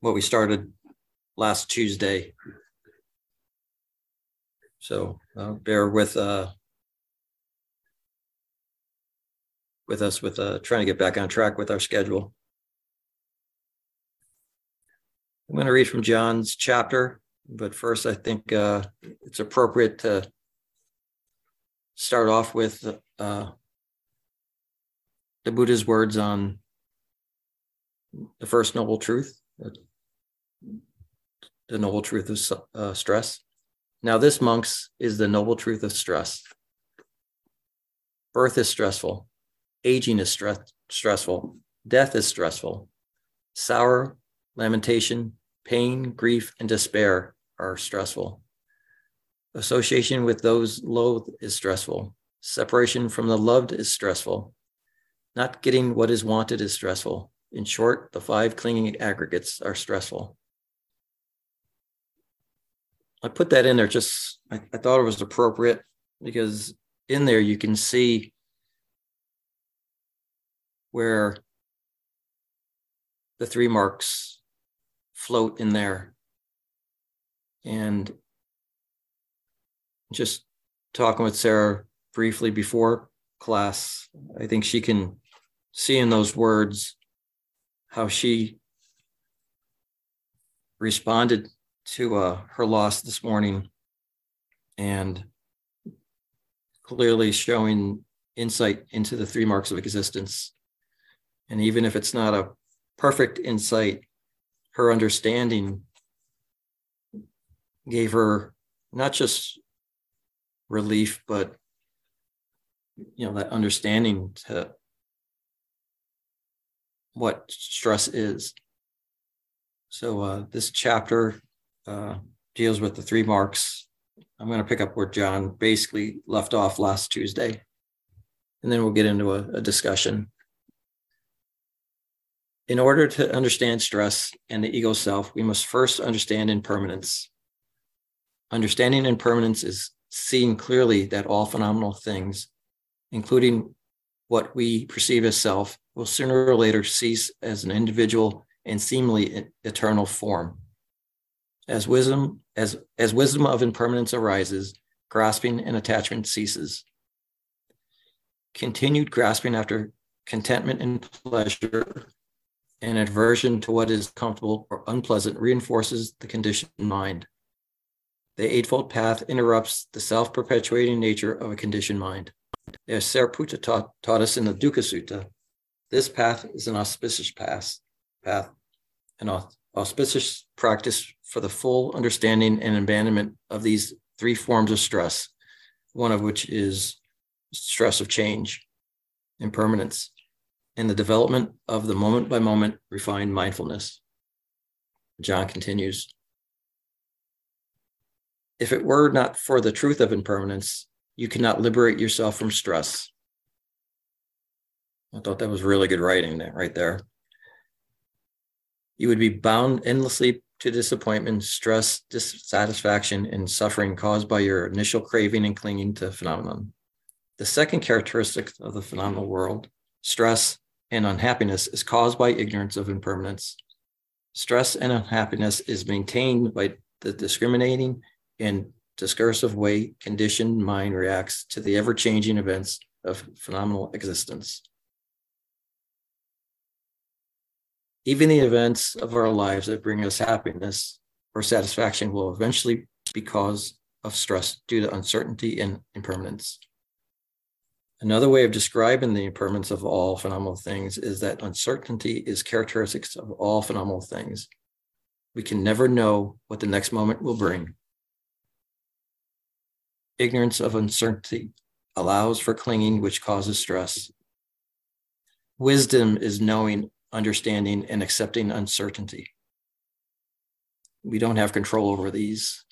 what we started last Tuesday. So uh, bear with uh, with us with uh, trying to get back on track with our schedule. I'm going to read from John's chapter, but first I think uh, it's appropriate to start off with uh, the Buddha's words on the first noble truth, the noble truth of uh, stress. Now, this, monks, is the noble truth of stress. Birth is stressful, aging is stress, stressful, death is stressful, sorrow, lamentation, pain, grief, and despair are stressful. Association with those loathed is stressful. Separation from the loved is stressful. Not getting what is wanted is stressful. In short, the five clinging aggregates are stressful. I put that in there just, I, I thought it was appropriate because in there you can see where the three marks float in there. And just talking with Sarah briefly before class, I think she can see in those words how she responded to uh, her loss this morning and clearly showing insight into the three marks of existence. And even if it's not a perfect insight, her understanding gave her not just relief, but you know that understanding to what stress is. So uh, this chapter uh, deals with the three marks. I'm going to pick up where John basically left off last Tuesday, and then we'll get into a, a discussion. In order to understand stress and the ego self, we must first understand impermanence. Understanding impermanence is seeing clearly that all phenomenal things, including what we perceive as self, will sooner or later cease as an individual and seemingly eternal form. As wisdom, as, as wisdom of impermanence arises, grasping and attachment ceases. Continued grasping after contentment and pleasure and aversion to what is comfortable or unpleasant reinforces the conditioned mind. The Eightfold Path interrupts the self perpetuating nature of a conditioned mind. As Sariputta taught, taught us in the Dukkha Sutta, this path is an auspicious path, path, an auspicious practice for the full understanding and abandonment of these three forms of stress, one of which is stress of change, impermanence, and the development of the moment by moment refined mindfulness. John continues If it were not for the truth of impermanence, you cannot liberate yourself from stress. I thought that was really good writing there, right there. You would be bound endlessly to disappointment, stress, dissatisfaction, and suffering caused by your initial craving and clinging to phenomenon. The second characteristic of the phenomenal world, stress and unhappiness, is caused by ignorance of impermanence. Stress and unhappiness is maintained by the discriminating and discursive way conditioned mind reacts to the ever changing events of phenomenal existence. Even the events of our lives that bring us happiness or satisfaction will eventually be cause of stress due to uncertainty and impermanence. Another way of describing the impermanence of all phenomenal things is that uncertainty is characteristics of all phenomenal things. We can never know what the next moment will bring. Ignorance of uncertainty allows for clinging, which causes stress. Wisdom is knowing understanding, and accepting uncertainty. we don't have control over these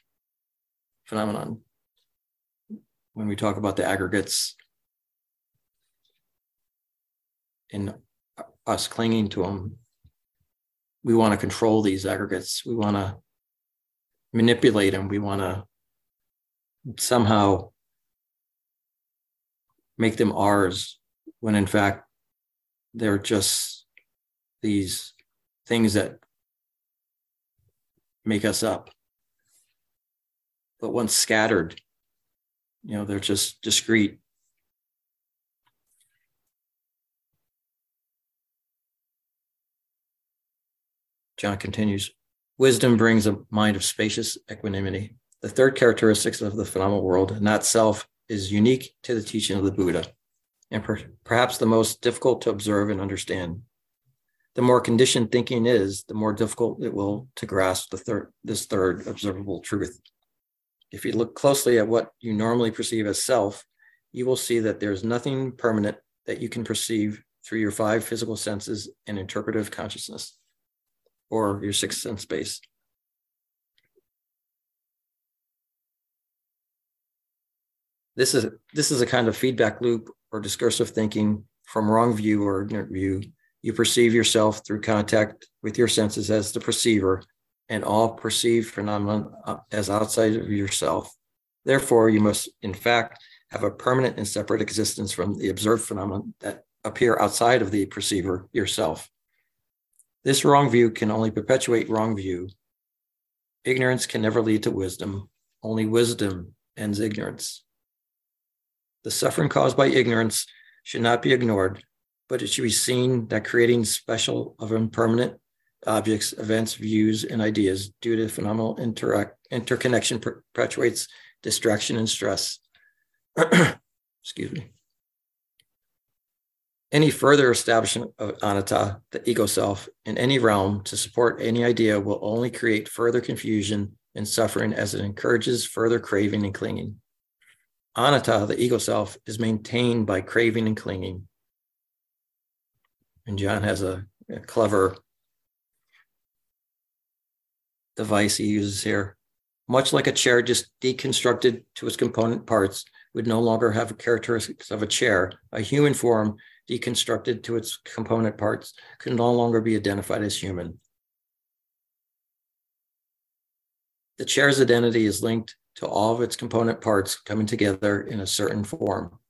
phenomenon. When we talk about the aggregates and us clinging to them, we want to control these aggregates. We want to manipulate them. We want to somehow make them ours when in fact they're just these things that make us up. But once scattered, you know, they're just discrete. John continues Wisdom brings a mind of spacious equanimity. The third characteristic of the phenomenal world, not self, is unique to the teaching of the Buddha, and per- perhaps the most difficult to observe and understand. The more conditioned thinking is, the more difficult it will to grasp the third, this third observable truth. If you look closely at what you normally perceive as self, you will see that there's nothing permanent that you can perceive through your five physical senses and interpretive consciousness or your sixth sense base. This is this is a kind of feedback loop or discursive thinking from wrong view or ignorant view. You perceive yourself through contact with your senses as the perceiver, and all perceived phenomena uh, as outside of yourself. Therefore, you must, in fact, have a permanent and separate existence from the observed phenomena that appear outside of the perceiver yourself. This wrong view can only perpetuate wrong view. Ignorance can never lead to wisdom. Only wisdom ends ignorance. The suffering caused by ignorance should not be ignored, but it should be seen that creating special of impermanent objects, events, views, and ideas due to phenomenal interact, interconnection perpetuates distraction and stress. Excuse me. Any further establishment of anatta, the ego self, in any realm to support any idea will only create further confusion and suffering as it encourages further craving and clinging. Anatta, the ego self, is maintained by craving and clinging. And John has a, a clever device he uses here. Much like a chair just deconstructed to its component parts would no longer have characteristics of a chair, a human form deconstructed to its component parts, could no longer be identified as human. The chair's identity is linked to all of its component parts coming together in a certain form.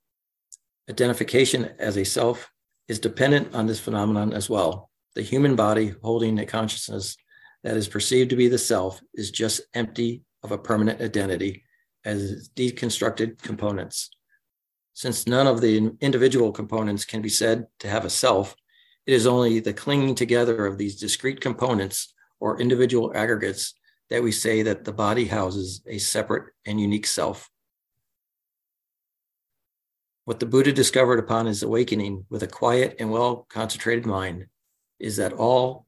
Identification as a self is dependent on this phenomenon as well. The human body holding a consciousness that is perceived to be the self is just empty of a permanent identity as deconstructed components. Since none of the individual components can be said to have a self, it is only the clinging together of these discrete components or individual aggregates that we say that the body houses a separate and unique self. What the Buddha discovered upon his awakening with a quiet and well concentrated mind is that all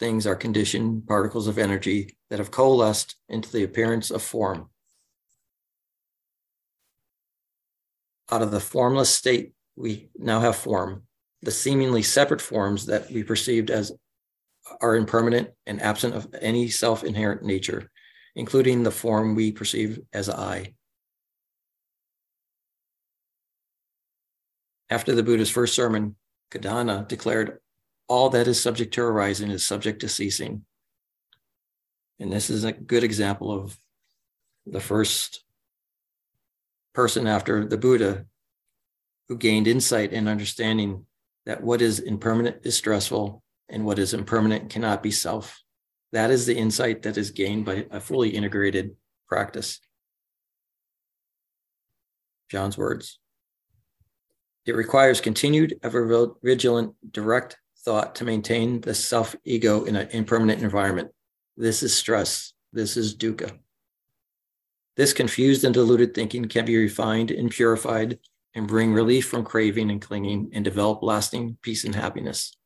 things are conditioned particles of energy that have coalesced into the appearance of form. out of the formless state, we now have form. The seemingly separate forms that we perceived as are impermanent and absent of any self inherent nature, including the form we perceive as I. After the Buddha's first sermon, Kondanna declared, All that is subject to arising is subject to ceasing. And this is a good example of the first person after the Buddha who gained insight and understanding that what is impermanent is stressful and what is impermanent cannot be self. That is the insight that is gained by a fully integrated practice. John's words. It requires continued, ever vigilant, direct thought to maintain the self ego in an impermanent environment. This is stress. This is dukkha. This confused and diluted thinking can be refined and purified and bring relief from craving and clinging and develop lasting peace and happiness.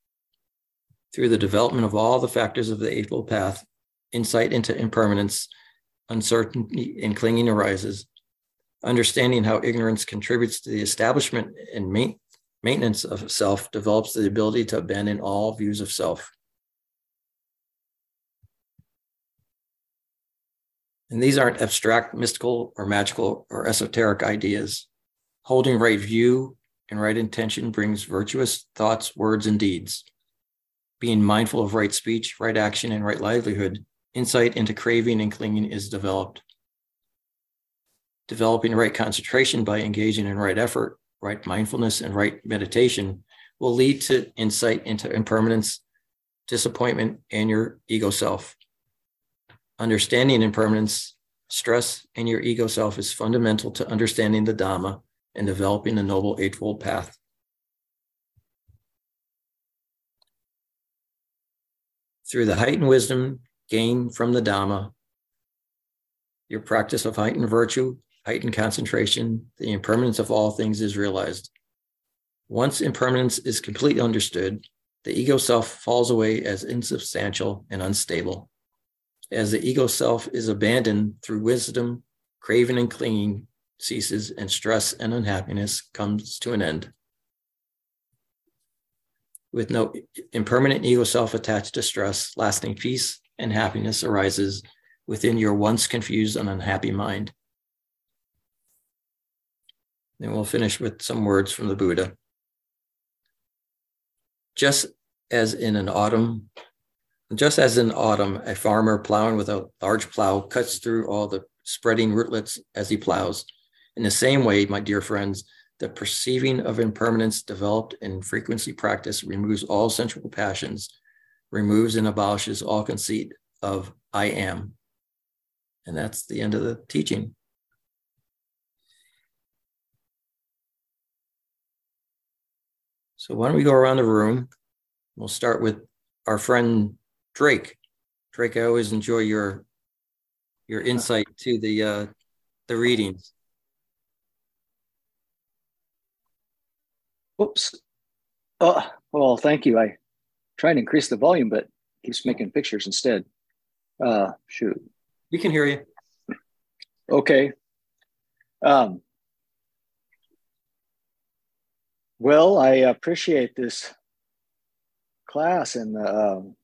Through the development of all the factors of the Eightfold Path, insight into impermanence, uncertainty, and clinging arises. Understanding how ignorance contributes to the establishment and maintenance of self develops the ability to abandon all views of self. And these aren't abstract, mystical, or magical or esoteric ideas. Holding right view and right intention brings virtuous thoughts, words, and deeds. Being mindful of right speech, right action, and right livelihood, insight into craving and clinging is developed. Developing right concentration by engaging in right effort, right mindfulness, and right meditation will lead to insight into impermanence, disappointment, and your ego self. Understanding impermanence, stress, and your ego self is fundamental to understanding the Dhamma and developing the Noble Eightfold Path. Through the heightened wisdom gained from the Dhamma, your practice of heightened virtue, heightened concentration, the impermanence of all things is realized. Once impermanence is completely understood, the ego self falls away as insubstantial and unstable. As the ego self is abandoned through wisdom, craving and clinging ceases, and stress and unhappiness comes to an end. With no impermanent ego self attached to stress, lasting peace and happiness arises within your once confused and unhappy mind. Then we'll finish with some words from the Buddha. Just as in an autumn, just as in autumn, a farmer plowing with a large plow cuts through all the spreading rootlets as he plows. In the same way, my dear friends, the perceiving of impermanence developed in frequency practice removes all sensual passions, removes and abolishes all conceit of I am. And that's the end of the teaching. So why don't we go around the room? We'll start with our friend Drake. Drake, I always enjoy your your insight to the uh, the readings. Oops. Oh, well, thank you. I tried to increase the volume, but keeps making pictures instead. Uh, shoot. We can hear you. Okay. Um, Well, I appreciate this class and the, um,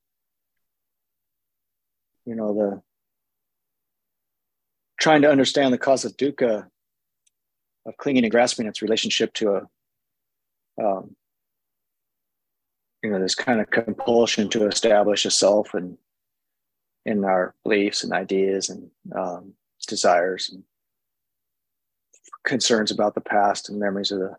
you know, the trying to understand the cause of dukkha of clinging and grasping its relationship to a, um, you know, this kind of compulsion to establish a self and in our beliefs and ideas and um, desires and concerns about the past and memories of the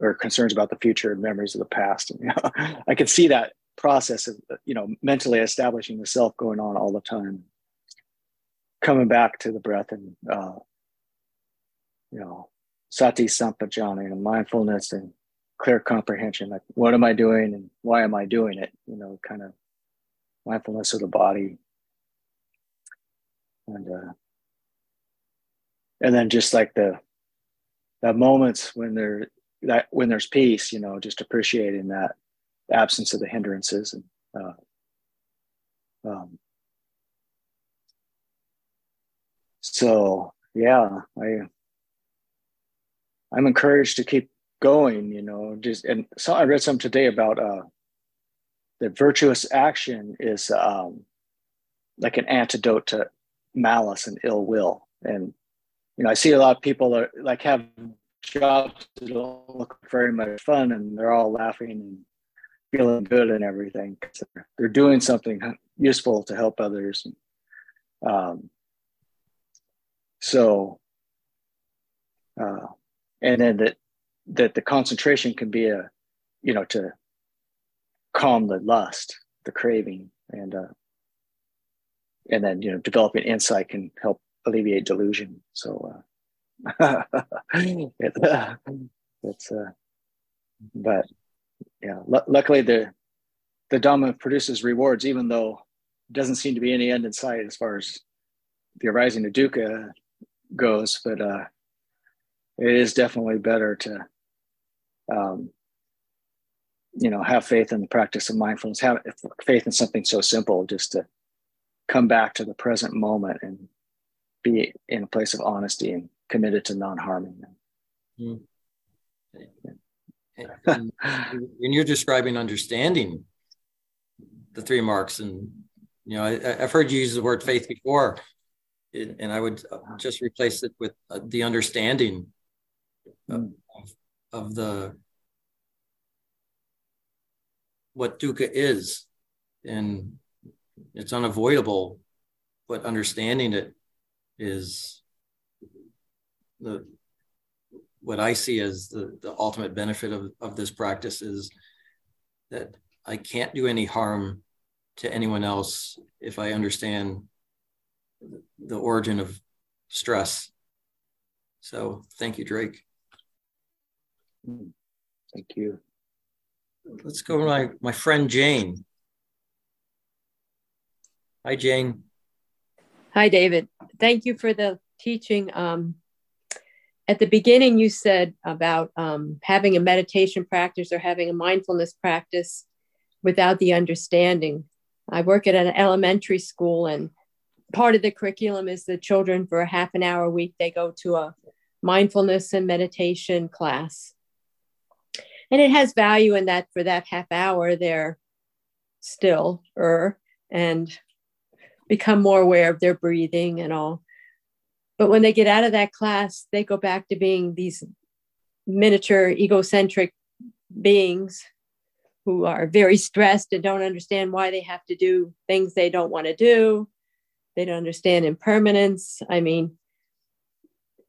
or concerns about the future and memories of the past. And, you know, I could see that process of, you know, mentally establishing the self going on all the time, coming back to the breath and, uh, you know, sati sampajanna and mindfulness and clear comprehension. Like, what am I doing and why am I doing it? You know, kind of mindfulness of the body. And, uh, and then just like the, the moments when they're that when there's peace, you know, just appreciating that absence of the hindrances and uh, um, so yeah, I I'm encouraged to keep going, you know, just and so I read some today about uh that virtuous action is um like an antidote to malice and ill will. And you know, I see a lot of people are like have jobs that don't look very much fun and they're all laughing and feeling good and everything. They're, they're doing something useful to help others. Um, so, uh, and then that, that the concentration can be a, you know, to calm the lust, the craving and, uh, and then, you know, developing insight can help alleviate delusion. So, uh, it, uh, it's uh, but yeah l- luckily the the dhamma produces rewards even though it doesn't seem to be any end in sight as far as the arising of dukkha goes but uh it is definitely better to um you know have faith in the practice of mindfulness have faith in something so simple just to come back to the present moment and be in a place of honesty and committed to non-harming them. Mm. And, when you're describing understanding the three marks, and you know, I, have heard you use the word faith before. and I would just replace it with uh, the understanding of, of the what dukkha is, and it's unavoidable, but understanding it is the what I see as the, the ultimate benefit of, of this practice is that I can't do any harm to anyone else if I understand the origin of stress. So thank you, Drake. Thank you. Let's go to my, my friend Jane. Hi, Jane. Hi, David. Thank you for the teaching. Um, at the beginning, you said about um, having a meditation practice or having a mindfulness practice without the understanding. I work at an elementary school, and part of the curriculum is the children for a half an hour a week they go to a mindfulness and meditation class and it has value in that for that half hour they're still er and become more aware of their breathing and all but when they get out of that class they go back to being these miniature egocentric beings who are very stressed and don't understand why they have to do things they don't want to do. They don't understand impermanence. I mean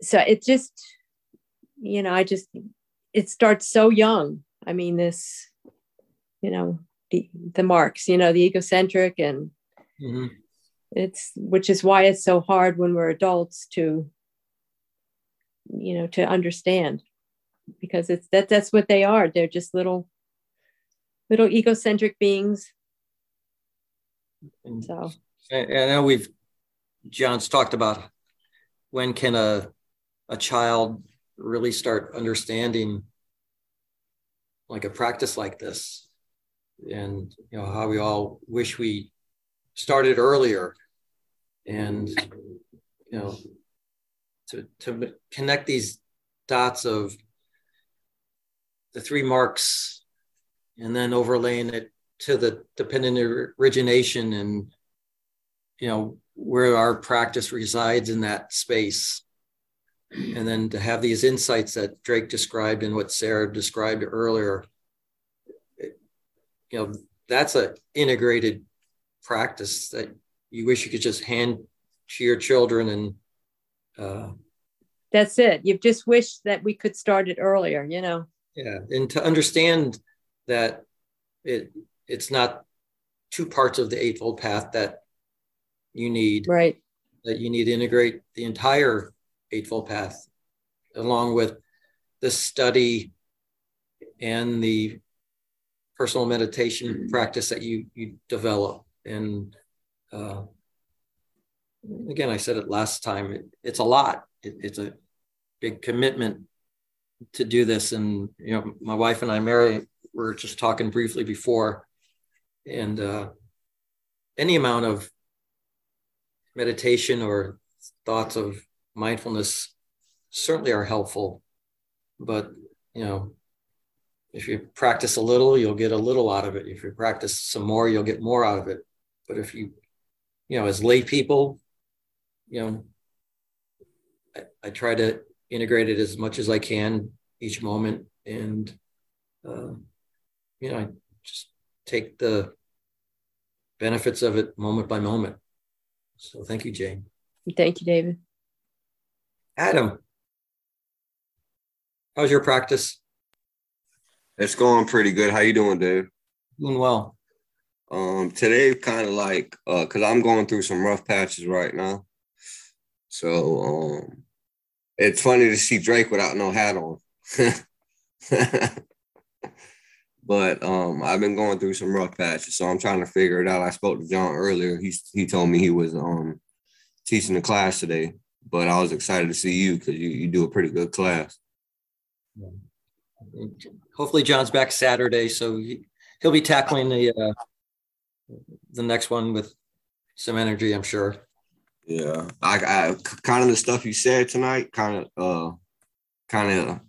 so it just you know i just it starts so young. I mean this you know the the marks you know the egocentric and mm-hmm. It's which is why it's so hard when we're adults to you know to understand because it's that that's what they are. They're just little little egocentric beings. And, so. I know we've John's talked about when can a a child really start understanding like a practice like this? And you know how we all wish we started earlier. And you know to to connect these dots of the three marks and then overlaying it to the dependent origination and you know where our practice resides in that space. And then to have these insights that drake described and what sarah described earlier you know that's an integrated practice that you wish you could just hand to your children and uh, that's it. You've just wished that we could start it earlier you know? Yeah and to understand that it it's not two parts of the eightfold path that you need. Right. That you need to integrate the entire eightfold path along with the study and the personal meditation practice that you you develop and uh, again i said it last time it, it's a lot. It, it's a big commitment to do this. And you know my wife and i mary were just talking briefly before. And uh, any amount of meditation or thoughts of mindfulness certainly are helpful. But you know if you practice a little you'll get a little out of it. If you practice some more you'll get more out of it but if you you know as lay people you know I, I try to integrate it as much as i can each moment and uh, you know i just take the benefits of it moment by moment so thank you, Jane. Thank you, David. Adam, how's your practice? It's going pretty good. How you doing, Dave? Doing well. Um, today kind of like uh, cause I'm going through some rough patches right now. So um, it's funny to see Drake without no hat on. But um, I've been going through some rough patches, so I'm trying to figure it out. I spoke to John earlier. He's he told me he was um teaching the class today, but I was excited to see you because you, you do a pretty good class. Hopefully, John's back Saturday, so he, he'll be tackling the uh, the next one with some energy, I'm sure. Yeah, I, I kind of the stuff you said tonight, kind of uh, kind of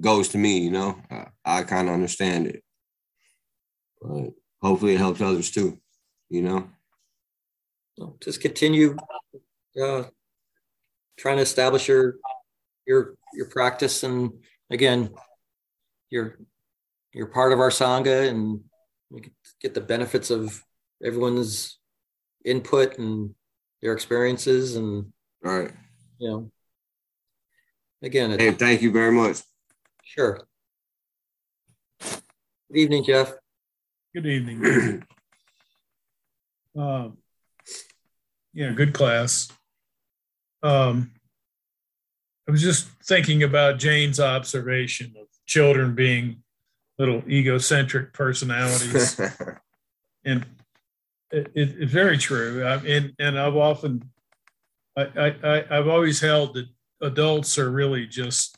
goes to me, you know. I, I kind of understand it. But hopefully it helps others too, you know. just continue uh, trying to establish your your your practice, and again, you're you're part of our sangha, and you get the benefits of everyone's input and their experiences, and All right. you know, again, Hey, thank you very much. sure. Good evening, Jeff. Good evening. Um, yeah, good class. Um, I was just thinking about Jane's observation of children being little egocentric personalities, and it, it- it's very true. I, and and I've often, I, I I've always held that adults are really just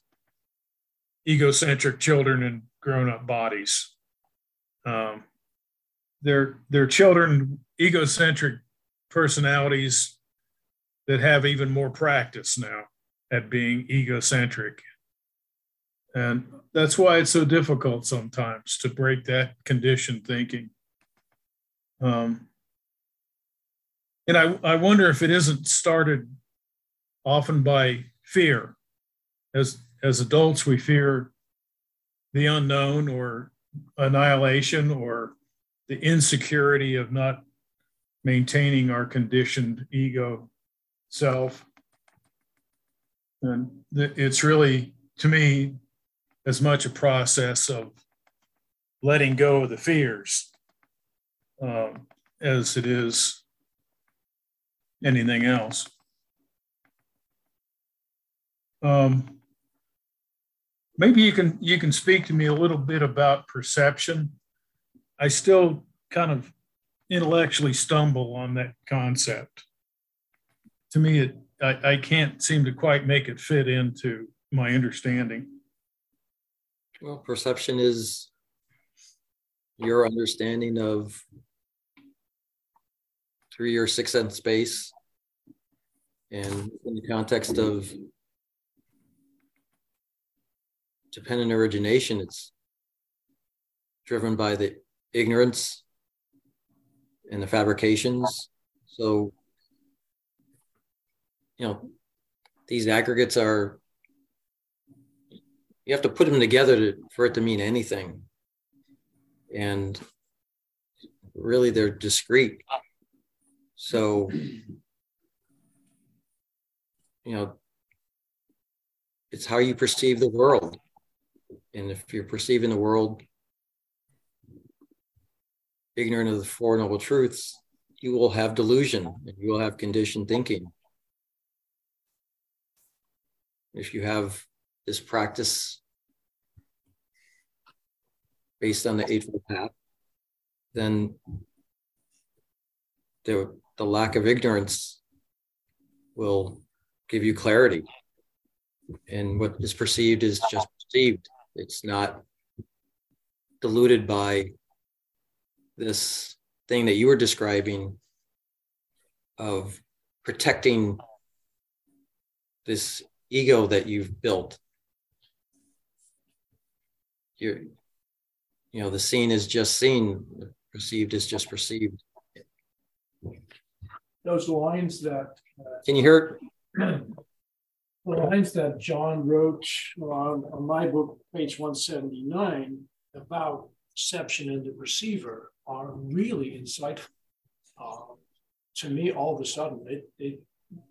egocentric children in grown-up bodies. Um, they're they're children egocentric personalities that have even more practice now at being egocentric and that's why it's so difficult sometimes to break that conditioned thinking um, and I, I wonder if it isn't started often by fear as as adults we fear the unknown or annihilation or the insecurity of not maintaining our conditioned ego self. And it's really, to me, as much a process of letting go of the fears um, as it is anything else. Um, maybe you can you can speak to me a little bit about perception I still kind of intellectually stumble on that concept. To me, it I, I can't seem to quite make it fit into my understanding. Well, perception is your understanding of through your sixth sense space and in the context of dependent origination, it's driven by the ignorance and the fabrications. So, you know, these aggregates are, you have to put them together to, for it to mean anything. And really, they're discrete. So, you know, it's how you perceive the world. And if you're perceiving the world ignorant of the Four Noble Truths, you will have delusion and you will have conditioned thinking. If you have this practice based on the Eightfold Path, then the, the lack of ignorance will give you clarity. And what is perceived is just perceived, it's not diluted by this thing that you were describing of protecting this ego that you've built you're you know the seen is just seen perceived is just perceived those lines that can you hear the lines that John wrote on, on my book, page 179, about perception and the receiver are really insightful. Uh, to me, all of a sudden, it, it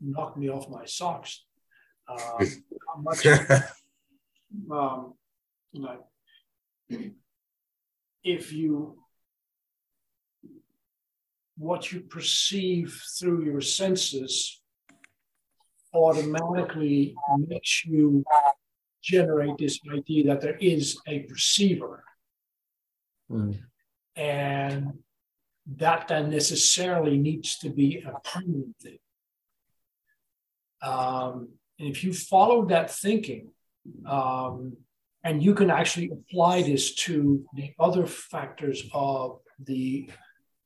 knocked me off my socks. Uh, how much, um, like, if you what you perceive through your senses automatically makes you generate this idea that there is a perceiver. Mm. And that then necessarily needs to be a permanent thing. Um, and if you follow that thinking, um, and you can actually apply this to the other factors of the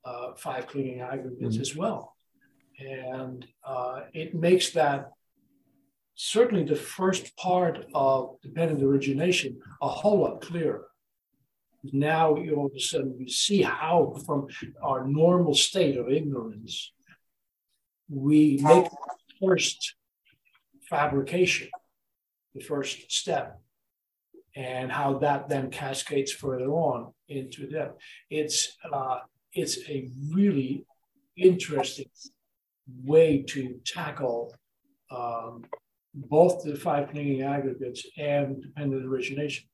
uh, five clinging aggregates Mhm. as well. And uh, it makes that certainly the first part of dependent origination a whole lot clearer. Now, you all of a sudden, you see how, from our normal state of ignorance, we make the first fabrication, the first step, and how that then cascades further on into depth. It's uh, it's a really interesting way to tackle um, both the five clinging aggregates and dependent origination.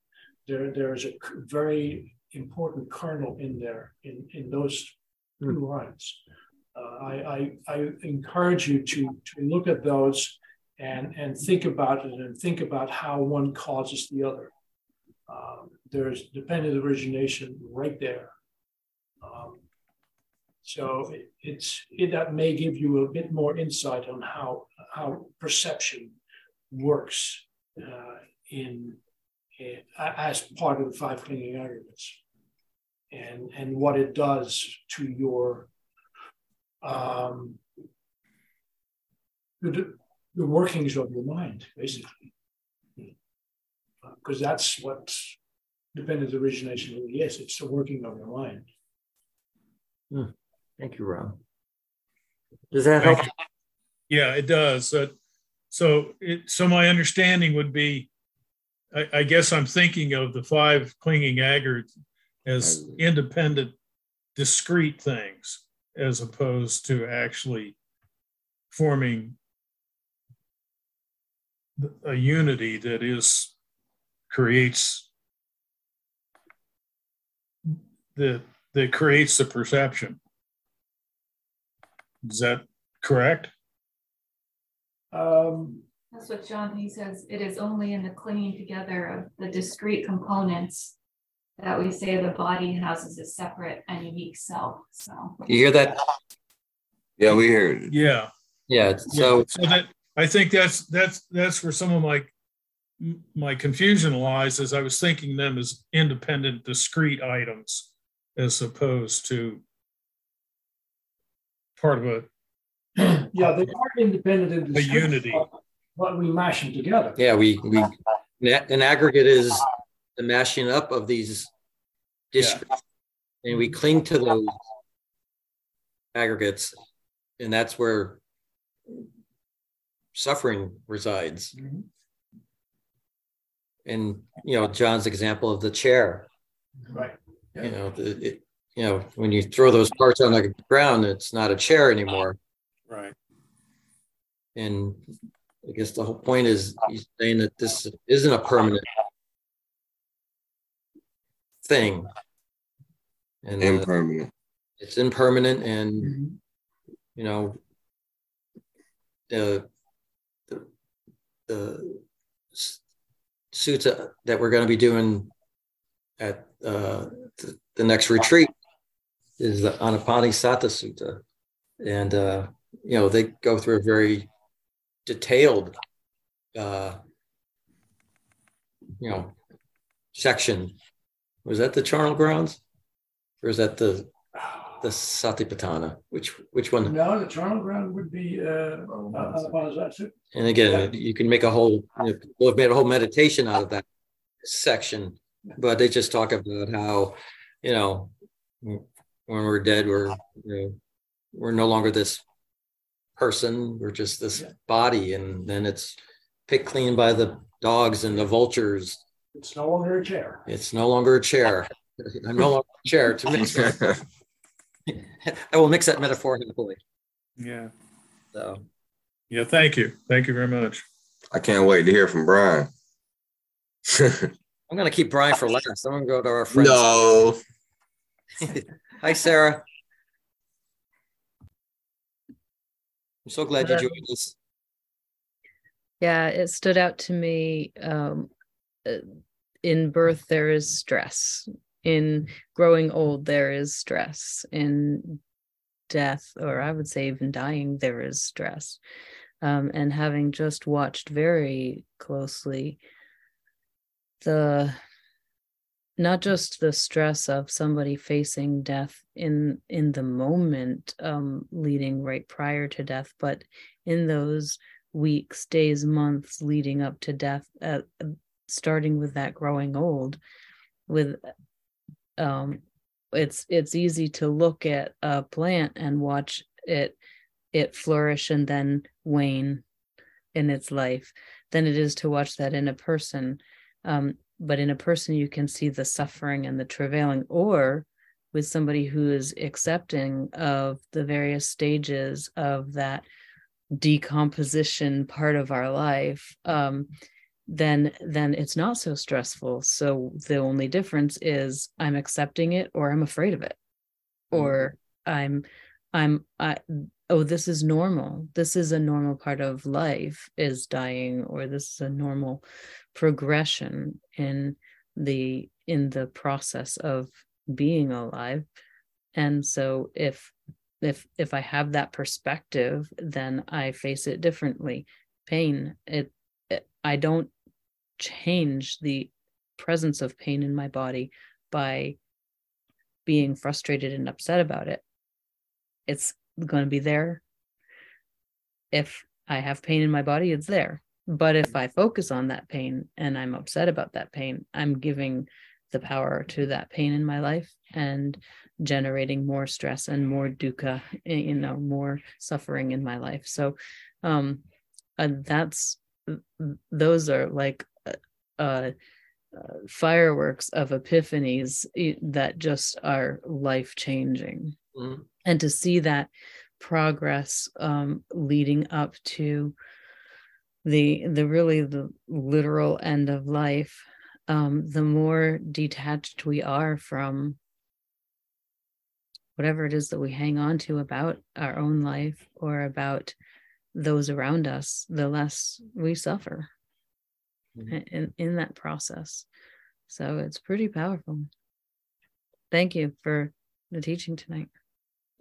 There, there is a very important kernel in there in, in those two hmm. lines. Uh, I, I, I, encourage you to, to look at those and, and think about it and think about how one causes the other. Um, there's dependent origination right there. Um, so it, it's it, that may give you a bit more insight on how how perception works uh, in, in, as part of the five clinging aggregates, and and what it does to your um, the, the workings of your mind, basically because that's what dependent origination really is. It's the working of your mind. Hmm. Thank you, Ron. Does that help? Yeah, it does. So, so, it, so my understanding would be, I, I, guess I'm thinking of the five clinging aggregates as independent, discrete things, as opposed to actually forming a unity that is creates the that creates the perception. Is that correct? Um, That's what John he says. It is only in the clinging together of the discrete components that we say the body houses a separate and unique self. So you hear that? Yeah, we hear it. Yeah. Yeah. So, yeah. so that I think that's that's that's where some of my my confusion lies is I was thinking them as independent, discrete items as opposed to part of a yeah, they are independent and a unity. But we mash them together. Yeah, we we an aggregate is the mashing up of these districts, yeah. and we cling to those aggregates, and that's where suffering resides. Mm-hmm and you know John's example of the chair. Right. Yeah. You know, the, it, you know, when you throw those parts on the ground, it's not a chair anymore. Right. And I guess the whole point is he's saying that this isn't a permanent thing. And uh, impermanent. Uh, it's impermanent, and mm-hmm. you know, the the the suits that we're going to be doing at uh, the next retreat is the Anapanasati Sutta. And, uh, you know, they go through a very detailed, uh, you know, section. Was that the charnel grounds? Or is that the the Satipatthana? Which which one? No, the charnel ground would be uh, Anapanasati. And again, yeah. you can make a whole, you know, people have made a whole meditation out of that section, but they just talk about how, you know, when we're dead, we're, you know, we're no longer this person, we're just this yeah. body. And then it's picked clean by the dogs and the vultures. It's no longer a chair. It's no longer a chair. I'm no longer a chair to mix. I will mix that metaphor happily. Yeah. So yeah, thank you. Thank you very much. I can't wait to hear from Brian. I'm going to keep Brian for last. I'm going to go to our friend. No. Hi, Sarah. I'm so glad you joined us. Yeah, it stood out to me. Um, uh, in birth, there is stress. In growing old, there is stress. In death, or I would say even dying, there is stress um, and having just watched very closely the not just the stress of somebody facing death in in the moment um, leading right prior to death but in those weeks days months leading up to death uh, starting with that growing old with um it's it's easy to look at a plant and watch it it flourish and then wane in its life than it is to watch that in a person. Um, but in a person, you can see the suffering and the travailing, or with somebody who is accepting of the various stages of that decomposition part of our life. Um, then then it's not so stressful. So the only difference is i'm accepting it or i'm afraid of it. Or mm-hmm. i'm i'm i oh this is normal. This is a normal part of life is dying or this is a normal progression in the in the process of being alive. And so if if if i have that perspective then i face it differently. Pain it, it i don't change the presence of pain in my body by being frustrated and upset about it. It's going to be there. If I have pain in my body, it's there. But if I focus on that pain and I'm upset about that pain, I'm giving the power to that pain in my life and generating more stress and more dukkha, you know, more suffering in my life. So um uh, that's those are like uh, uh, fireworks of epiphanies that just are life changing. Mm-hmm. And to see that progress um, leading up to the the really the literal end of life, um, the more detached we are from whatever it is that we hang on to about our own life or about those around us, the less we suffer mm-hmm. in, in that process. So it's pretty powerful. Thank you for the teaching tonight.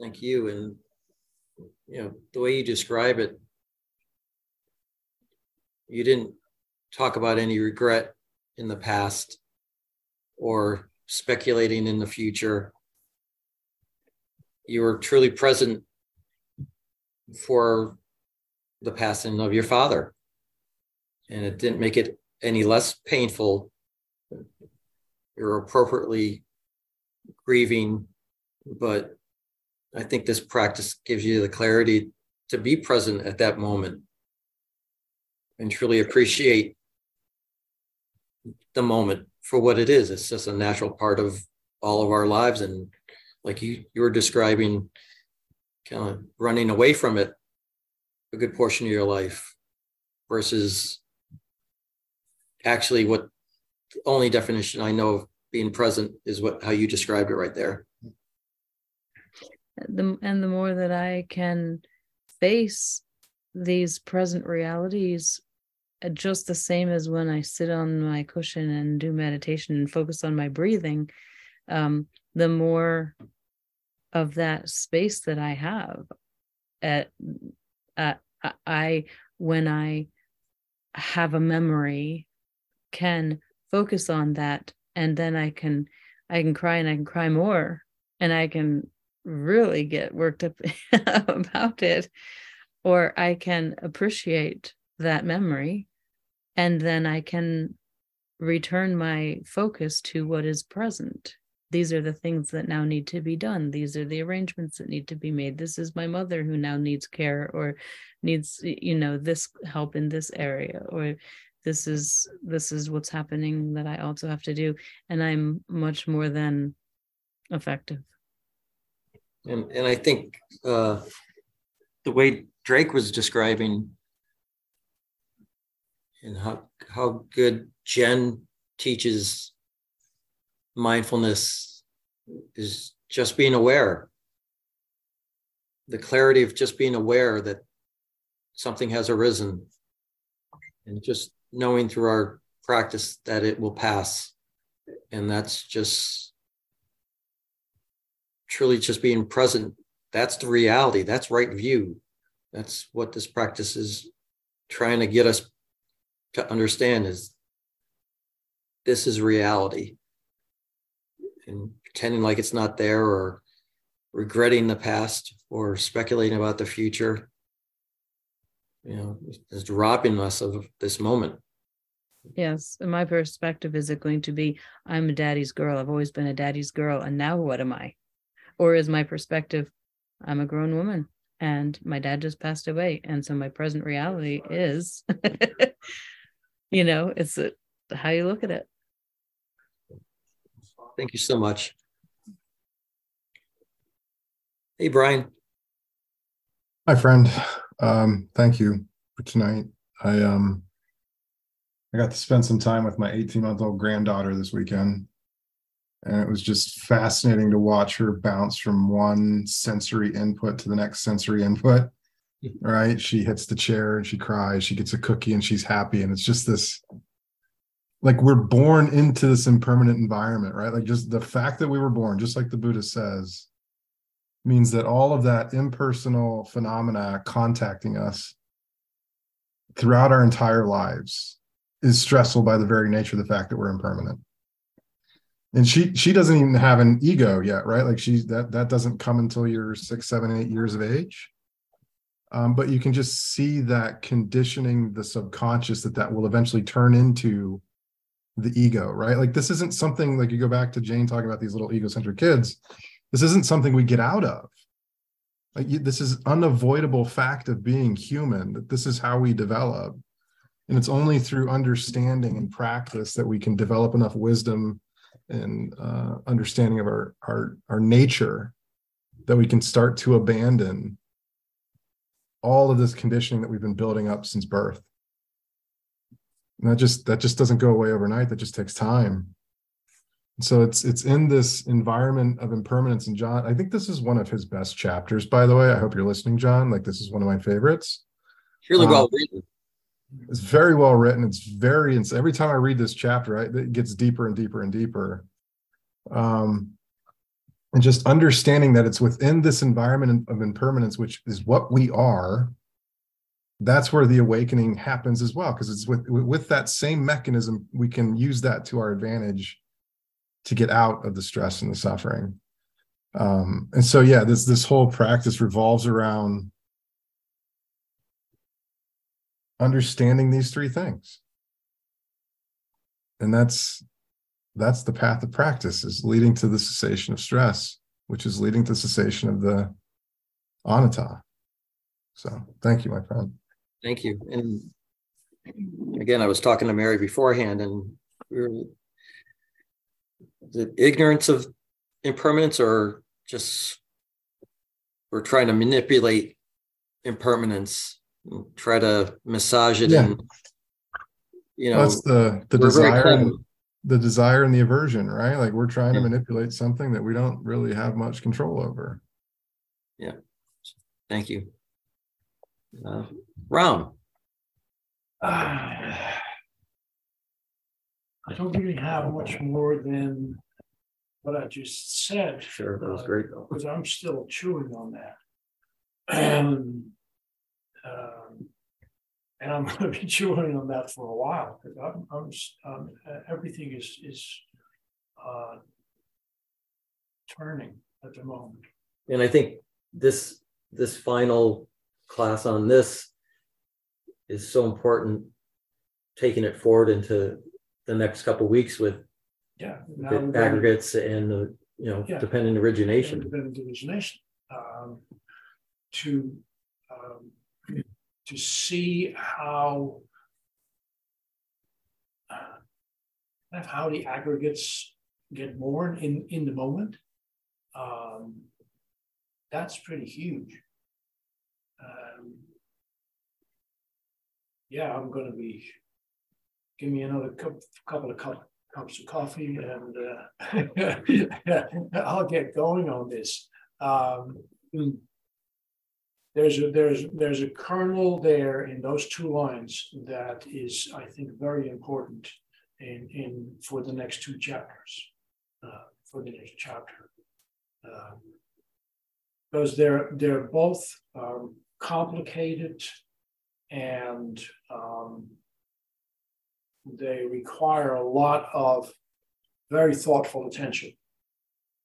Thank you. And, you know, the way you describe it, you didn't talk about any regret in the past or speculating in the future. You were truly present for the passing of your father. And it didn't make it any less painful. You're appropriately grieving, but I think this practice gives you the clarity to be present at that moment and truly appreciate the moment for what it is. It's just a natural part of all of our lives. And like you, you were describing, kind of running away from it a good portion of your life versus actually what the only definition I know of being present is what how you described it right there. The, and the more that I can face these present realities uh, just the same as when I sit on my cushion and do meditation and focus on my breathing, um, the more of that space that I have at, at I when I have a memory can focus on that and then i can i can cry and i can cry more and i can really get worked up about it or i can appreciate that memory and then i can return my focus to what is present. These are the things that now need to be done. These are the arrangements that need to be made. This is my mother who now needs care or needs you know this help in this area or this is this is what's happening that i also have to do and i'm much more than effective. And and i think uh the way drake was describing and how how good jen teaches mindfulness is just being aware. The clarity of just being aware that something has arisen and just knowing through our practice that it will pass. And that's just truly just being present. That's the reality. That's right view. That's what this practice is trying to get us to understand is this is reality. And pretending like it's not there or regretting the past or speculating about the future you know is robbing us of this moment. Yes in my perspective is it going to be i'm a daddy's girl. I've always been a daddy's girl and now what am i? Or is my perspective i'm a grown woman and my dad just passed away and so my present reality is you know it's a, how you look at it. Thank you so much. Hey, Brian. Hi, friend. Um, thank you for tonight. I um I got to spend some time with my 18 month old granddaughter this weekend. And it was just fascinating to watch her bounce from one sensory input to the next sensory input. Right. She hits the chair and she cries. She gets a cookie and she's happy. And it's just this like we're born into this impermanent environment, right? Like just the fact that we were born, just like the Buddha says, means that all of that impersonal phenomena contacting us throughout our entire lives is stressful by the very nature of the fact that we're impermanent. And she she doesn't even have an ego yet right? Like she's that that doesn't come until you're six seven eight years of age. Um, but you can just see that conditioning the subconscious that that will eventually turn into the ego right? Like this isn't something like you go back to jane talking about these little egocentric kids this isn't something we get out of. Like you, this is unavoidable fact of being human that this is how we develop. And it's only through understanding and practice that we can develop enough wisdom and uh, understanding of our, our our nature that we can start to abandon all of this conditioning that we've been building up since birth. And that just that just doesn't go away overnight. That just takes time so it's it's in this environment of impermanence and john i think this is one of his best chapters by the way i hope you're listening john like this is one of my favorites really well um, written it's very well written. It's very it's, every time I read this chapter, right, it gets deeper and deeper and deeper. Um, and just understanding that it's within this environment of impermanence, which is what we are. That's where the awakening happens as well, because it's with with that same mechanism we can use that to our advantage to get out of the stress and the suffering. Um, and so, yeah, this this whole practice revolves around understanding these three things. And that's that's the path of practice is leading to the cessation of stress which is leading to cessation of the anatta. So thank you my friend. Thank you. And again i was talking to mary beforehand and we were, the ignorance of impermanence or just we're trying to manipulate impermanence try to massage it yeah. and you know that's the the desire and the desire and the aversion right like we're trying yeah. to manipulate something that we don't really have much control over yeah thank you uh, Ram. Uh, I don't really have much more than what I just said. Sure, that was great. Though. Because I'm still chewing on that. And um, and I'm going to be chewing on that for a while because I'm, I'm um, everything is is uh, turning at the moment. And I think this this final class on this is so important, taking it forward into the next couple weeks with yeah the aggregates and the you know yeah, dependent origination. Dependent origination um, to um, to see how uh, how the aggregates get born in in the moment. Um, that's pretty huge. Um, yeah, I'm going to be. Give me another cup, couple of cup, cups of coffee, and uh, I'll get going on this. Um, there's a, there's there's a kernel there in those two lines that is I think very important in in for the next two chapters uh, for the next chapter uh, because they're they're both um, complicated and um, they require a lot of very thoughtful attention.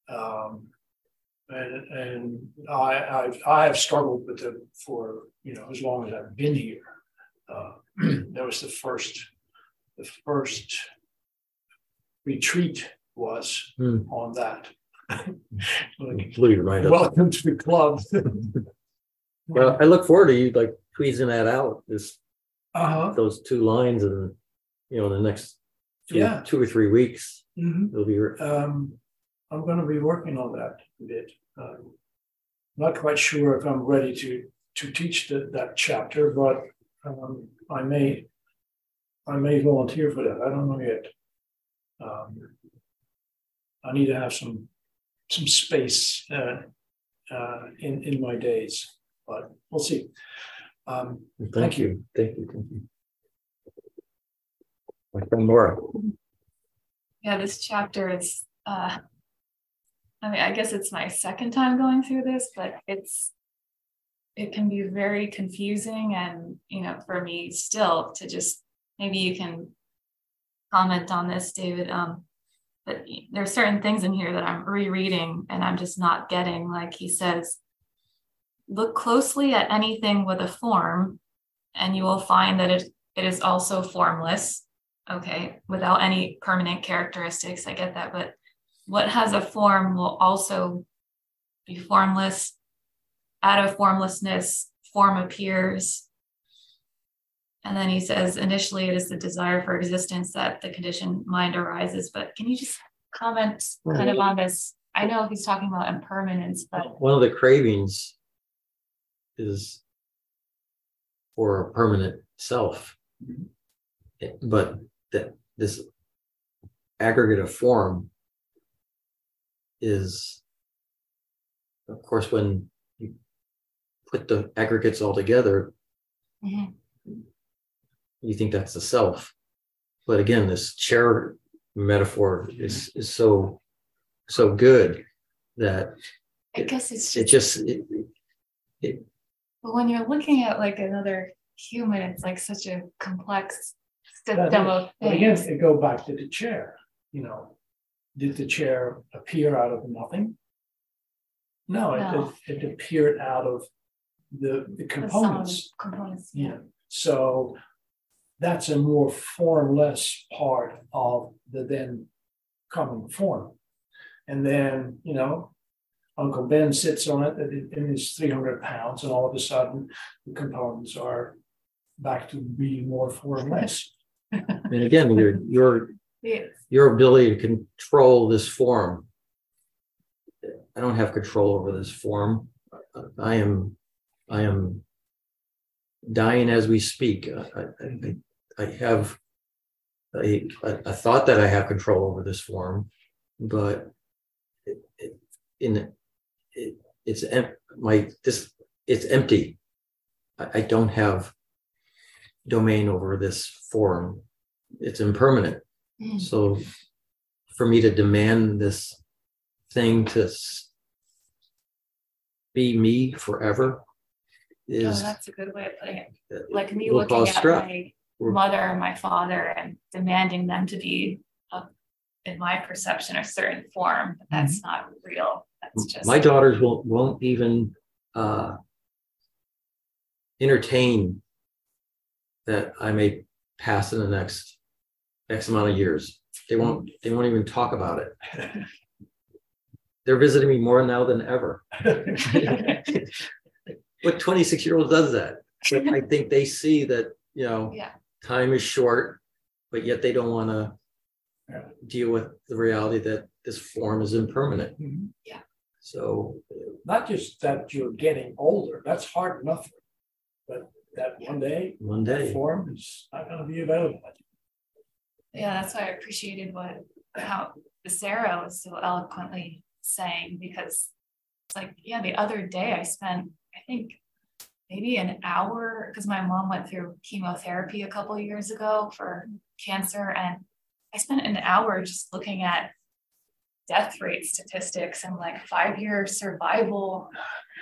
Um, and and I I've, I have struggled with it for you know as long as I've been here. Uh, that was the first the first retreat was hmm. on that. like, right welcome to the club. Well, I look forward to you like tweezing that out, this, Uh-huh. those two lines and, you know, in the next two, Yeah. two or three weeks, Mhm. it'll be, Um, I'm gonna be working on that a bit. Um, Not quite sure if I'm ready to, to teach that, that chapter, but, um, I may, I may volunteer for that. I don't know yet. Um, I need to have some, some space, uh, uh, in, in my days, but we'll see. Um, thank you, thank you, thank you. My friend Laura, Yeah, this chapter is uh I mean, I guess it's my second time going through this, but it's it can be very confusing and you know for me still to just maybe you can comment on this david um but there are certain things in here that i'm rereading and i'm just not getting. Like he says look closely at anything with a form and you will find that it, it is also formless okay without any permanent characteristics i get that but what has a form will also be formless out of formlessness, form appears. And then he says, initially, it is the desire for existence that the conditioned mind arises. But can you just comment kind of on this? I know he's talking about impermanence, but one of the cravings is for a permanent self. Mm-hmm. But that this aggregate of form is, of course, when you put the aggregates all together, Mhm. you think that's the self. But again, this chair metaphor is is so so good that I guess it's just, it just, it, it, but when you're looking at like another human, it's like such a complex system of But again, it go back to the chair, you know, did the chair appear out of nothing? No, No. it, it appeared out of the, the The components. Components, Yeah, yeah. so that's a more formless part of the then coming form. And then, you know, Uncle Ben sits on it and it is three hundred pounds, and all of a sudden the components are back to being more formless. And again your your Yeah. your ability to control this form. I don't have control over this form. I am i am dying as we speak. I i, I have a, a thought that i have control over this form but it, it, in it, it's em- my this it's empty. I, I don't have domain over this form it's impermanent Mm. so for me to demand this thing to be me forever Oh, is that's a good way of putting it. uh, Like me looking at stress. my mother and my father and demanding them to be, uh, in my perception, a certain form. But that's not real. That's just my daughters won't won't even uh entertain that I may pass in the next X amount of years. They won't they won't even talk about it. They're visiting me more now than ever. What 26 year old does that? But I think they see that, you know, yeah. time is short, but yet they don't want to Yeah. deal with the reality that this form is impermanent. Mhm. So Not just that you're getting older, that's hard enough, but that one day, one that day, form is not gonna be available. Yeah, that's why I appreciated what how Sarah was so eloquently saying because it's like, yeah, the other day I spent, I think maybe an hour because my mom went through chemotherapy a couple of years ago for cancer and I spent an hour just looking at death rate statistics and like five year survival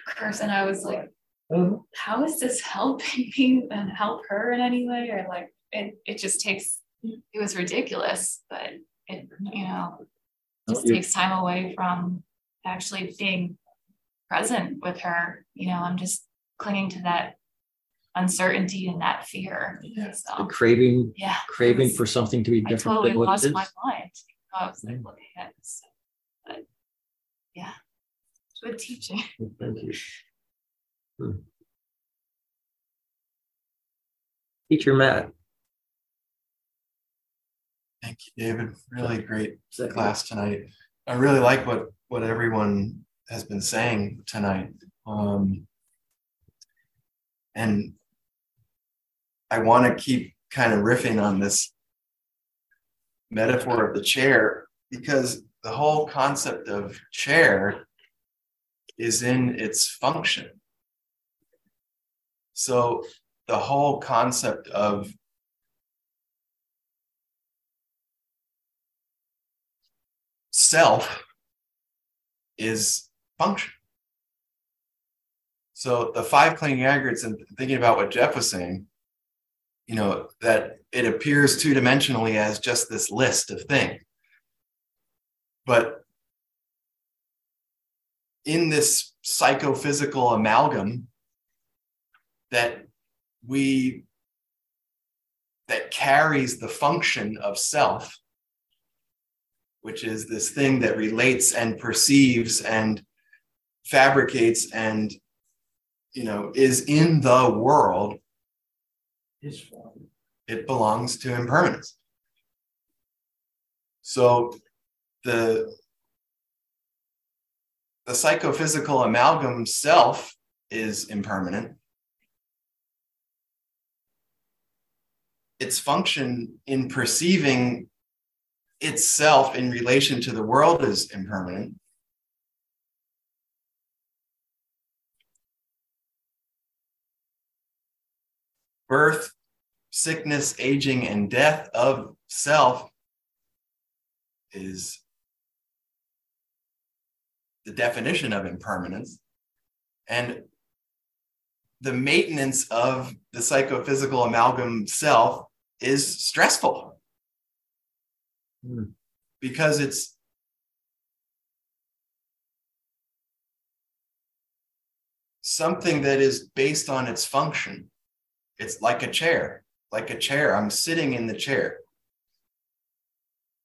curves and I was like Mhm. how is this helping me and help her in any way or like it, it just takes it was ridiculous but it you know just you- takes time away from actually being present with her you know i'm just clinging to that uncertainty and that fear Yeah. the so craving, yeah craving was- for something to be different. i totally than what lost my mind i was like Mm. looking at this but yeah good teaching Thank you. Hmm. Teacher Matt. Thank you, David. Really great class tonight. I really like what what everyone has been saying tonight. Um, and I want to keep kind of riffing on this metaphor of the chair because the whole concept of chair is in its function. So the whole concept of self is function. So the five clinging aggregates, and thinking about what Jeff was saying, you know, that it appears two dimensionally as just this list of things. But in this psychophysical amalgam that we that carries the function of self which is this thing that relates and perceives and fabricates and you know is in the world it belongs to impermanence. So the the psychophysical amalgam self is impermanent its function in perceiving itself in relation to the world is impermanent. Birth, sickness, aging, and death of self is the definition of impermanence. And the maintenance of the psychophysical amalgam self is stressful hmm. because it's something that is based on its function. It's like a chair, like a chair. I'm sitting in the chair.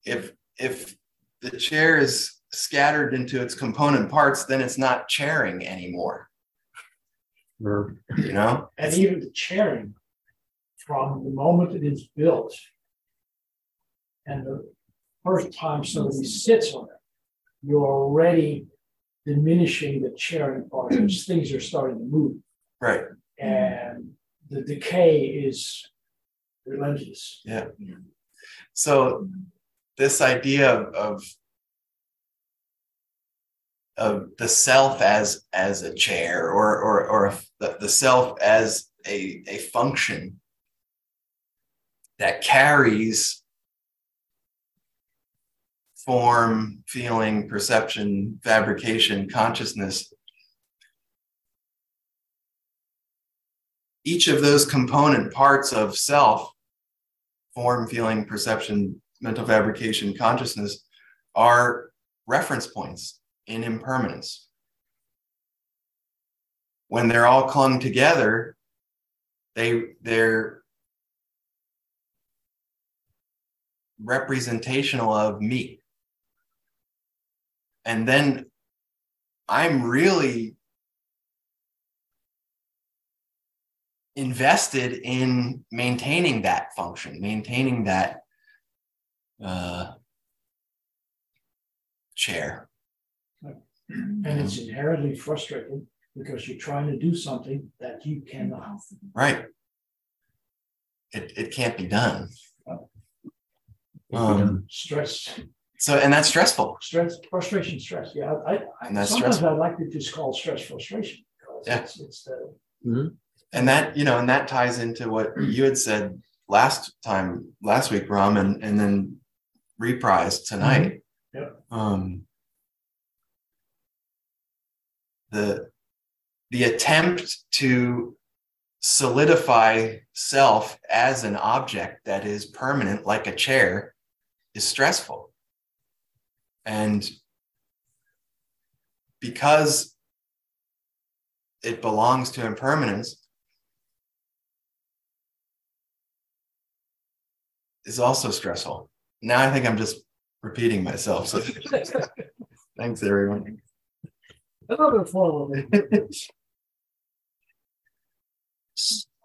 If if the chair is scattered into its component parts, then it's not chairing anymore. You know? And even the chairing, from the moment it is built and the first time somebody sits on it, you're already diminishing the chairing part because things are starting to move. Right. And the decay is relentless. Yeah. So this idea of, of of the self as as a chair or or or the, the self as a a function that carries form, feeling, perception, fabrication, consciousness. Each of those component parts of self, form, feeling, perception, mental fabrication, consciousness, are reference points in impermanence. When they're all clung together, they, they're representational of me and then I'm really invested in maintaining that function, maintaining that uh, chair. And it's inherently frustrating because you're trying to do something that you cannot. Right. It, it can't be done. Um, Stress so, and that's stressful. Stress, frustration, stress. Yeah, I, I And that's sometimes stressful. I like to just call stress frustration. because Yeah. It's, it's the, And that, you know, and that ties into what you had said last time, last week, Ram, and, and then reprised tonight. Yeah. Um, the the attempt to solidify self as an object that is permanent, like a chair, is stressful. And because it belongs to impermanence, is also stressful. Now I think I'm just repeating myself. So thanks, everyone. another form of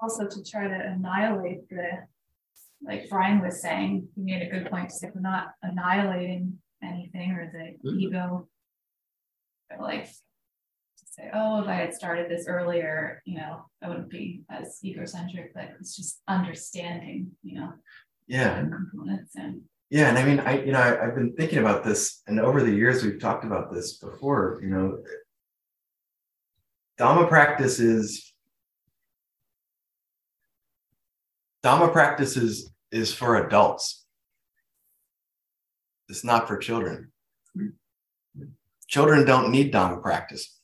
also to try to annihilate the, like Brian was saying, he made a good point. If we're not annihilating anything or the Mhm. ego, but like to say, oh, if I had started this earlier, you know, I wouldn't be as egocentric. But it's just understanding, you know, Yeah. components and Yeah, and I mean, I you know, I, I've been thinking about this, and over the years we've talked about this before. You know, Dhamma practice is Dhamma practice is is for adults. It's not for children. Children don't need Dhamma practice.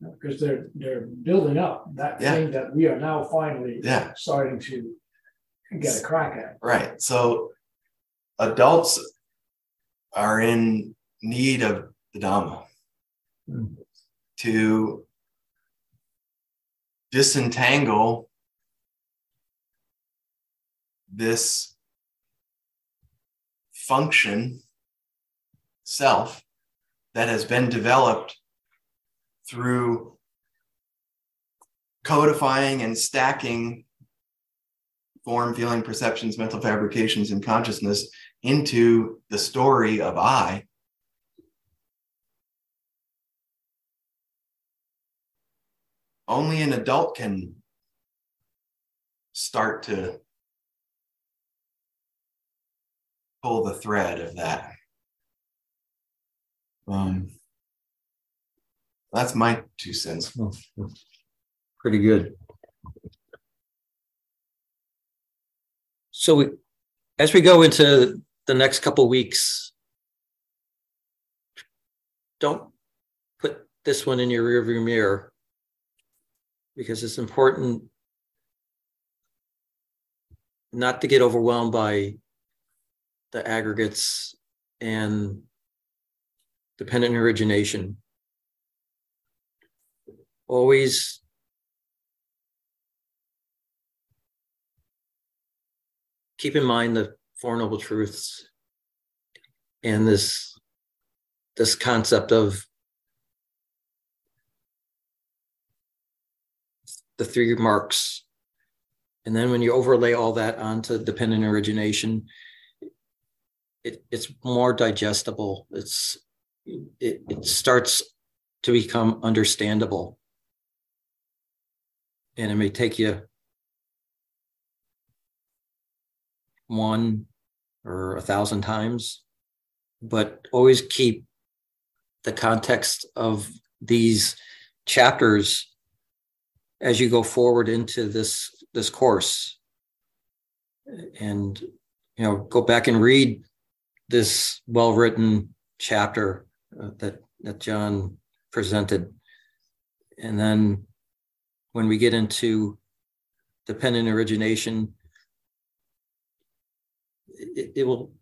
Because they're, they're building up that Yeah. thing that we are now finally Yeah. starting to get a crack at. Right. So adults are in need of the Dhamma hmm. to disentangle this function self that has been developed through codifying and stacking form, feeling, perceptions, mental fabrications, and consciousness into the story of I. Only an adult can start to pull the thread of that. Um, that's my two cents. Pretty good. So we, as we go into the next couple weeks, don't put this one in your rearview mirror because it's important not to get overwhelmed by the aggregates and dependent origination. Always keep in mind the Four Noble Truths and this this concept of the three marks. And then when you overlay all that onto dependent origination, it, it's more digestible. It's it, it starts to become understandable. And it may take you one or a thousand times, but always keep the context of these chapters as you go forward into this this course and you know go back and read this well written chapter uh, that that John presented. And then when we get into dependent origination it, it will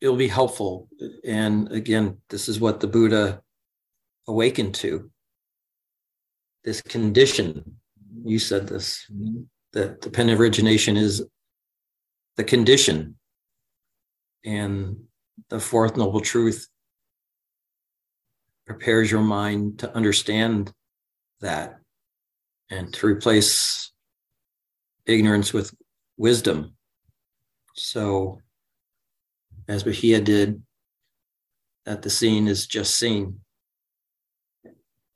it will be helpful. And again this is what the buddha awakened to. This condition you said this that dependent origination is the condition and the fourth noble truth prepares your mind to understand that and to replace ignorance with wisdom so as Bahiya did, that the seen is just seen.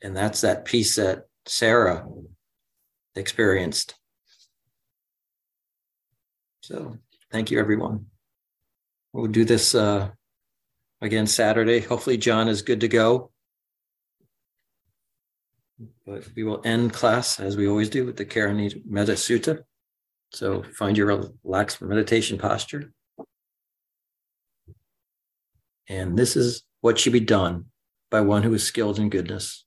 And that's that peace that Sarah experienced. So thank you, everyone. We'll do this uh, again Saturday. Hopefully, John is good to go. But we will end class as we always do with the Karaniya Metta Sutta. So find your relaxed meditation posture. And this is what should be done by one who is skilled in goodness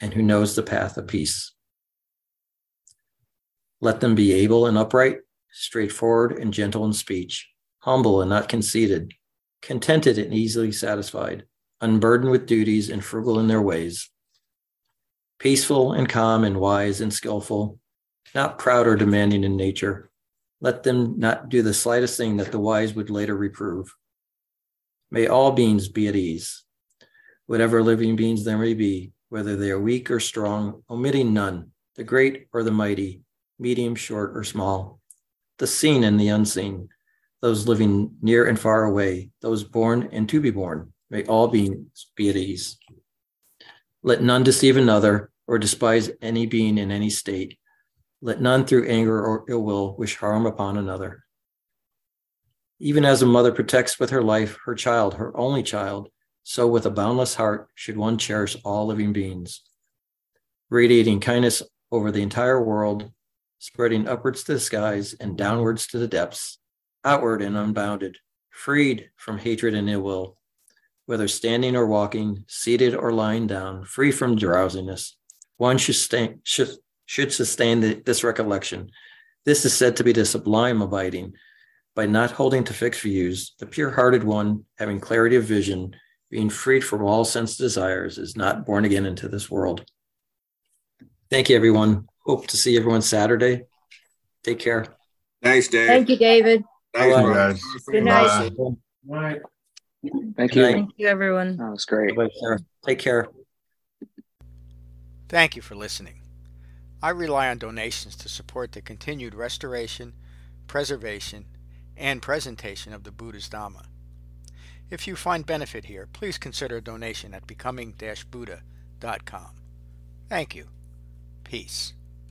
and who knows the path of peace. Let them be able and upright, straightforward and gentle in speech, humble and not conceited, contented and easily satisfied, unburdened with duties and frugal in their ways, peaceful and calm and wise and skillful, not proud or demanding in nature. Let them not do the slightest thing that the wise would later reprove. May all beings be at ease, whatever living beings there may be, whether they are weak or strong, omitting none, the great or the mighty, medium, short, or small, the seen and the unseen, those living near and far away, those born and to be born, may all beings be at ease. Let none deceive another or despise any being in any state. Let none through anger or ill will wish harm upon another. Even as a mother protects with her life her child, her only child, so with a boundless heart should one cherish all living beings. Radiating kindness over the entire world, spreading upwards to the skies and downwards to the depths, outward and unbounded, freed from hatred and ill will, whether standing or walking, seated or lying down, free from drowsiness. One should, stay, should, should sustain the, this recollection. This is said to be the sublime abiding. By not holding to fixed views, the pure hearted one, having clarity of vision, being freed from all sense desires, is not born again into this world. Thank you, everyone. Hope to see everyone Saturday. Take care. Thanks, Dave. Thank you, David. Thanks, Bye, bro. guys. Good night. Right. Thank you. Thank you, everyone. That was great. Take care. Thank you for listening. I rely on donations to support the continued restoration, preservation, and presentation of the Buddha's Dhamma. If you find benefit here, please consider a donation at becoming-buddha.com. Thank you. Peace.